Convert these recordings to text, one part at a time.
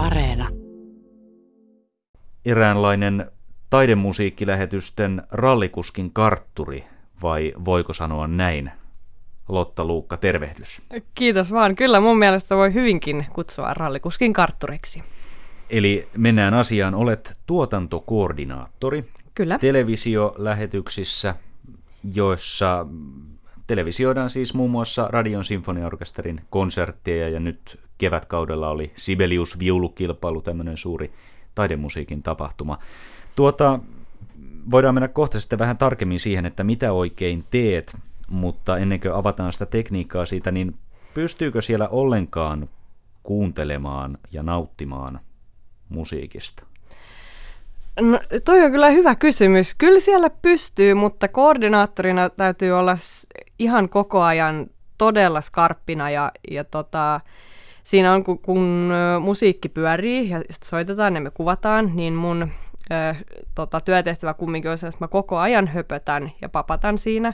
Areena. Eräänlainen taidemusiikkilähetysten rallikuskin kartturi, vai voiko sanoa näin? Lotta Luukka, tervehdys. Kiitos vaan. Kyllä mun mielestä voi hyvinkin kutsua rallikuskin kartturiksi. Eli mennään asiaan. Olet tuotantokoordinaattori. Kyllä. Televisiolähetyksissä, joissa televisioidaan siis muun muassa Radion sinfoniaorkesterin konsertteja ja nyt kevätkaudella oli Sibelius viulukilpailu, tämmöinen suuri taidemusiikin tapahtuma. Tuota, voidaan mennä kohta sitten vähän tarkemmin siihen, että mitä oikein teet, mutta ennen kuin avataan sitä tekniikkaa siitä, niin pystyykö siellä ollenkaan kuuntelemaan ja nauttimaan musiikista? No, toi on kyllä hyvä kysymys. Kyllä siellä pystyy, mutta koordinaattorina täytyy olla ihan koko ajan todella skarppina ja, ja tota, siinä on, kun, kun musiikki pyörii ja soitetaan ja me kuvataan, niin mun ö, tota, työtehtävä kumminkin on se, että mä koko ajan höpötän ja papatan siinä.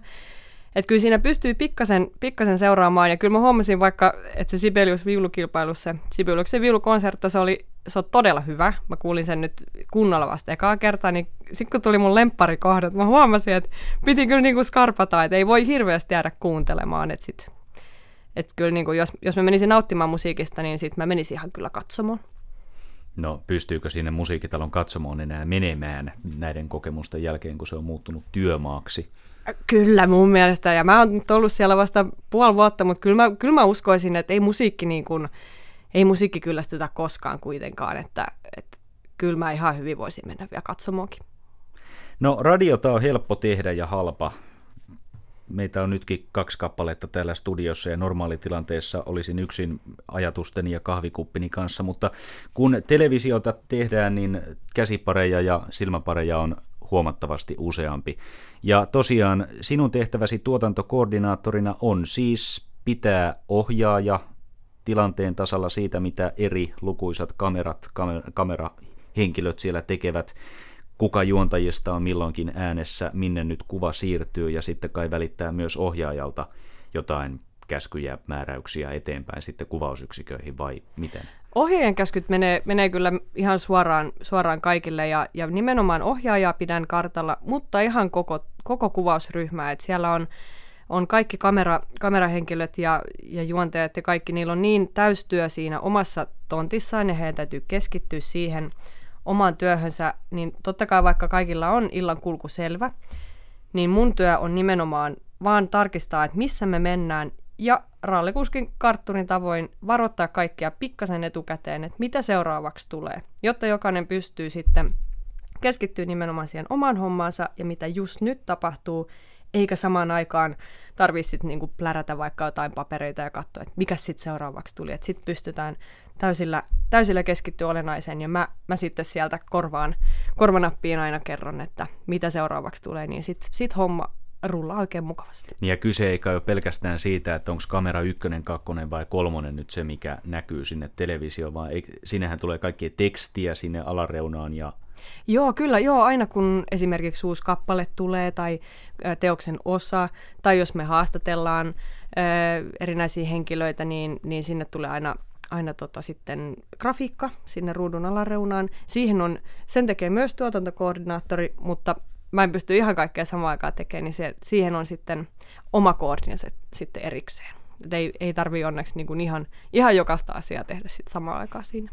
Että kyllä siinä pystyy pikkasen, pikkasen seuraamaan, ja kyllä mä huomasin vaikka, että se Sibelius viulukilpailussa, se Sibeliuksen viulukonsertto, se oli, se on todella hyvä. Mä kuulin sen nyt kunnolla vasta ekaa kertaa, niin sitten kun tuli mun lempparikohdat, mä huomasin, että piti kyllä niinku skarpata, että ei voi hirveästi jäädä kuuntelemaan, että sit, että kyllä niinku, jos, jos mä menisin nauttimaan musiikista, niin sitten mä menisin ihan kyllä katsomaan. No pystyykö sinne musiikitalon katsomaan enää menemään näiden kokemusten jälkeen, kun se on muuttunut työmaaksi? Kyllä mun mielestä, ja mä oon nyt ollut siellä vasta puoli vuotta, mutta kyllä mä, kyllä mä uskoisin, että ei musiikki, niin kuin, ei musiikki kyllästytä koskaan kuitenkaan, että, että kyllä mä ihan hyvin voisin mennä vielä katsomoonkin. No radiota on helppo tehdä ja halpa. Meitä on nytkin kaksi kappaletta täällä studiossa ja normaalitilanteessa olisin yksin ajatusteni ja kahvikuppini kanssa, mutta kun televisiota tehdään, niin käsipareja ja silmäpareja on huomattavasti useampi. Ja tosiaan sinun tehtäväsi tuotantokoordinaattorina on siis pitää ohjaaja tilanteen tasalla siitä, mitä eri lukuisat kamerat, kamer- kamerahenkilöt siellä tekevät, kuka juontajista on milloinkin äänessä, minne nyt kuva siirtyy ja sitten kai välittää myös ohjaajalta jotain käskyjä, määräyksiä eteenpäin sitten kuvausyksiköihin vai miten? Ohjaajan käskyt menee, menee kyllä ihan suoraan, suoraan kaikille ja, ja nimenomaan ohjaajaa pidän kartalla, mutta ihan koko, koko kuvausryhmää. että siellä on, on kaikki kamera, kamerahenkilöt ja, ja juontajat ja kaikki, niillä on niin täystyö siinä omassa tontissaan ja heidän täytyy keskittyä siihen omaan työhönsä, niin totta kai vaikka kaikilla on illan kulku selvä, niin mun työ on nimenomaan vaan tarkistaa, että missä me mennään ja rallikuskin kartturin tavoin varoittaa kaikkia pikkasen etukäteen, että mitä seuraavaksi tulee, jotta jokainen pystyy sitten keskittyä nimenomaan siihen omaan hommaansa ja mitä just nyt tapahtuu, eikä samaan aikaan tarvitse sitten niinku plärätä vaikka jotain papereita ja katsoa, että mikä sitten seuraavaksi tuli. Sitten pystytään täysillä, täysillä keskittyä olennaiseen ja mä, mä sitten sieltä korvaan, korvanappiin aina kerron, että mitä seuraavaksi tulee, niin sitten sit homma rullaa oikein mukavasti. Niin ja kyse ei ole pelkästään siitä, että onko kamera ykkönen, kakkonen vai kolmonen nyt se, mikä näkyy sinne televisioon, vaan ei, sinnehän tulee kaikkia tekstiä sinne alareunaan ja Joo, kyllä, joo, aina kun esimerkiksi uusi kappale tulee tai teoksen osa, tai jos me haastatellaan erinäisiä henkilöitä, niin, niin sinne tulee aina aina tota sitten grafiikka sinne ruudun alareunaan. Siihen on, sen tekee myös tuotantokoordinaattori, mutta mä en pysty ihan kaikkea samaan aikaan tekemään, niin se, siihen on sitten oma koordinsa sitten erikseen. Et ei, ei tarvii onneksi niin kuin ihan, ihan jokaista asiaa tehdä sitten samaan aikaan siinä.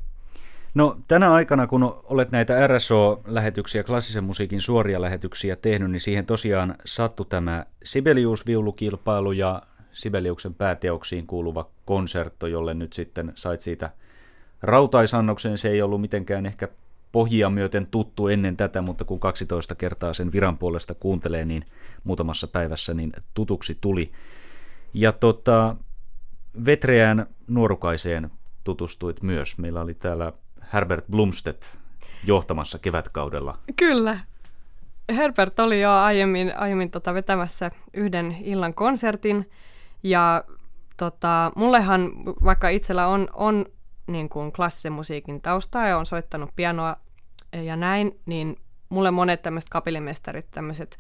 No tänä aikana, kun olet näitä RSO-lähetyksiä, klassisen musiikin suoria lähetyksiä tehnyt, niin siihen tosiaan sattui tämä Sibelius-viulukilpailu ja Sibeliuksen pääteoksiin kuuluva konsertto, jolle nyt sitten sait siitä rautaisannoksen. Se ei ollut mitenkään ehkä pohjia myöten tuttu ennen tätä, mutta kun 12 kertaa sen viran puolesta kuuntelee, niin muutamassa päivässä niin tutuksi tuli. Ja tota, Vetreään nuorukaiseen tutustuit myös. Meillä oli täällä Herbert Blumstedt johtamassa kevätkaudella. Kyllä. Herbert oli jo aiemmin, aiemmin tota vetämässä yhden illan konsertin. Ja tota, mullehan, vaikka itsellä on, on niin kuin klassisen musiikin taustaa ja on soittanut pianoa ja näin, niin mulle monet tämmöiset kapellimestarit, tämmöiset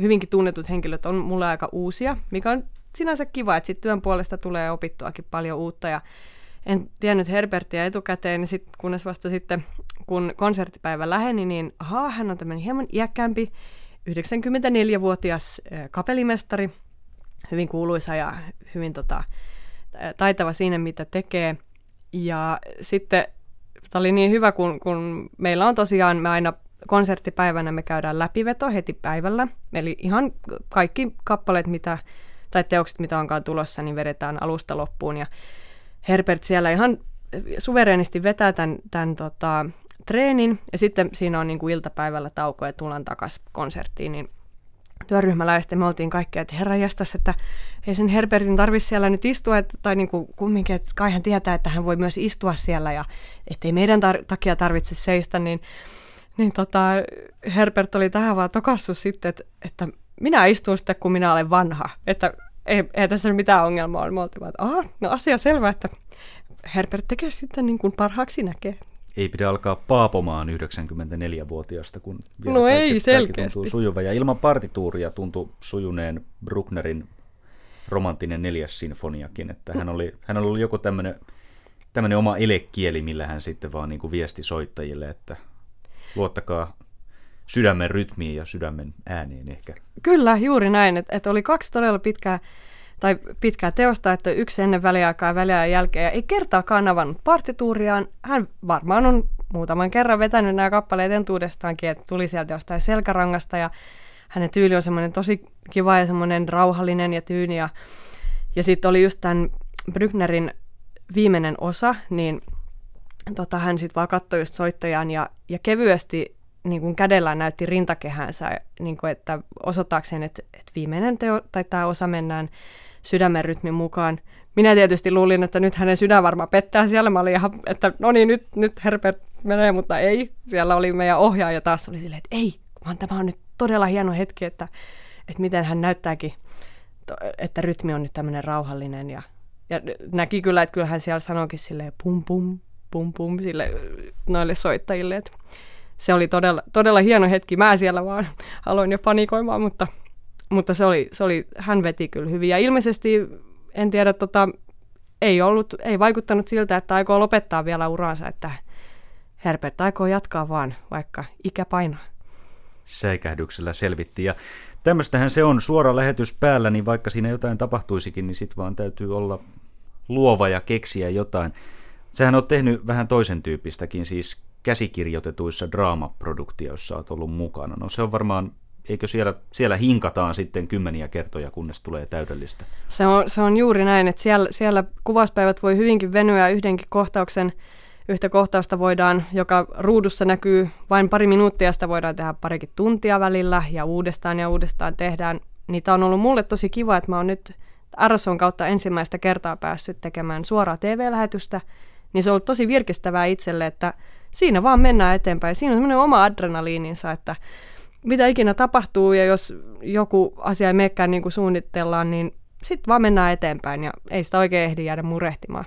hyvinkin tunnetut henkilöt on mulle aika uusia, mikä on sinänsä kiva, että sitten työn puolesta tulee opittuakin paljon uutta. Ja en tiennyt Herbertia etukäteen, niin sit, kunnes vasta sitten, kun konserttipäivä läheni, niin ahaa, hän on tämmöinen hieman iäkkäämpi, 94-vuotias kapelimestari, hyvin kuuluisa ja hyvin tota, taitava siinä, mitä tekee. Ja sitten tämä oli niin hyvä, kun, kun meillä on tosiaan, me aina konserttipäivänä me käydään läpiveto heti päivällä. Eli ihan kaikki kappaleet, mitä, tai teokset, mitä onkaan tulossa, niin vedetään alusta loppuun. Ja Herbert siellä ihan suvereenisti vetää tämän, tämän tota, treenin, ja sitten siinä on niin kuin iltapäivällä tauko ja tullaan takaisin konserttiin, niin työryhmäläisten me oltiin kaikki, että herra jästäs, että ei sen Herbertin tarvitse siellä nyt istua, että, tai niin kuin kumminkin, että kai hän tietää, että hän voi myös istua siellä ja ettei meidän tar- takia tarvitse seistä, niin, niin tota, Herbert oli tähän vaan tokassut sitten, että, että minä istun sitten, kun minä olen vanha, että ei, ei tässä mitään ongelmaa ole. Me oltiin vaan, että no asia selvä, että Herbert tekee sitten niin kuin parhaaksi näkee ei pidä alkaa paapomaan 94-vuotiaasta, kun vielä no kaikki, ei, selkeästi. kaikki tuntuu sujuva. Ja ilman partituuria tuntui sujuneen Brucknerin romanttinen neljäs sinfoniakin, että hän oli, hän oli joku tämmöinen tämmöinen oma elekieli, millä hän sitten vaan niin kuin viesti soittajille, että luottakaa sydämen rytmiin ja sydämen ääneen ehkä. Kyllä, juuri näin. Että et oli kaksi todella pitkää tai pitkää teosta, että yksi ennen väliaikaa ja väliajan jälkeen, ja ei kertaakaan avannut partituuriaan. Hän varmaan on muutaman kerran vetänyt nämä kappaleet entuudestaankin, että tuli sieltä jostain selkärangasta, ja hänen tyyli on semmoinen tosi kiva ja semmoinen rauhallinen ja tyyni, ja, ja sitten oli just tämän Brücknerin viimeinen osa, niin tota, hän sitten vaan katsoi just soittajaan ja, ja kevyesti niin kuin kädellään näytti rintakehänsä, niin kuin, että osoittaakseen, että, että viimeinen teo, tai tämä osa mennään sydämen rytmin mukaan. Minä tietysti luulin, että nyt hänen sydän varmaan pettää siellä. Mä olin ihan, että no niin, nyt, nyt Herbert menee, mutta ei. Siellä oli meidän ohjaaja taas, oli silleen, että ei, vaan tämä on nyt todella hieno hetki, että, että miten hän näyttääkin, että rytmi on nyt tämmöinen rauhallinen. Ja, ja näki kyllä, että kyllähän siellä sanoikin silleen pum pum, pum pum sille, noille soittajille, että se oli todella, todella hieno hetki. Mä siellä vaan aloin jo panikoimaan, mutta mutta se oli, se oli, hän veti kyllä hyvin. Ja ilmeisesti, en tiedä, tota, ei, ollut, ei vaikuttanut siltä, että aikoo lopettaa vielä uransa, että Herbert aikoo jatkaa vaan, vaikka ikä painaa. Säikähdyksellä selvitti. Ja tämmöistähän se on suora lähetys päällä, niin vaikka siinä jotain tapahtuisikin, niin sitten vaan täytyy olla luova ja keksiä jotain. Sähän on tehnyt vähän toisen tyyppistäkin, siis käsikirjoitetuissa draamaproduktioissa olet ollut mukana. No se on varmaan eikö siellä, siellä hinkataan sitten kymmeniä kertoja, kunnes tulee täydellistä? Se on, se on juuri näin, että siellä, siellä kuvauspäivät voi hyvinkin venyä yhdenkin kohtauksen. Yhtä kohtausta voidaan, joka ruudussa näkyy vain pari minuuttia, sitä voidaan tehdä parikin tuntia välillä ja uudestaan ja uudestaan tehdään. Niitä on ollut mulle tosi kiva, että mä oon nyt RSOn kautta ensimmäistä kertaa päässyt tekemään suoraa TV-lähetystä, niin se on ollut tosi virkistävää itselle, että siinä vaan mennään eteenpäin. Siinä on semmoinen oma adrenaliininsa, että mitä ikinä tapahtuu ja jos joku asia ei menekään niin kuin suunnitellaan, niin sitten vaan mennään eteenpäin ja ei sitä oikein ehdi jäädä murehtimaan.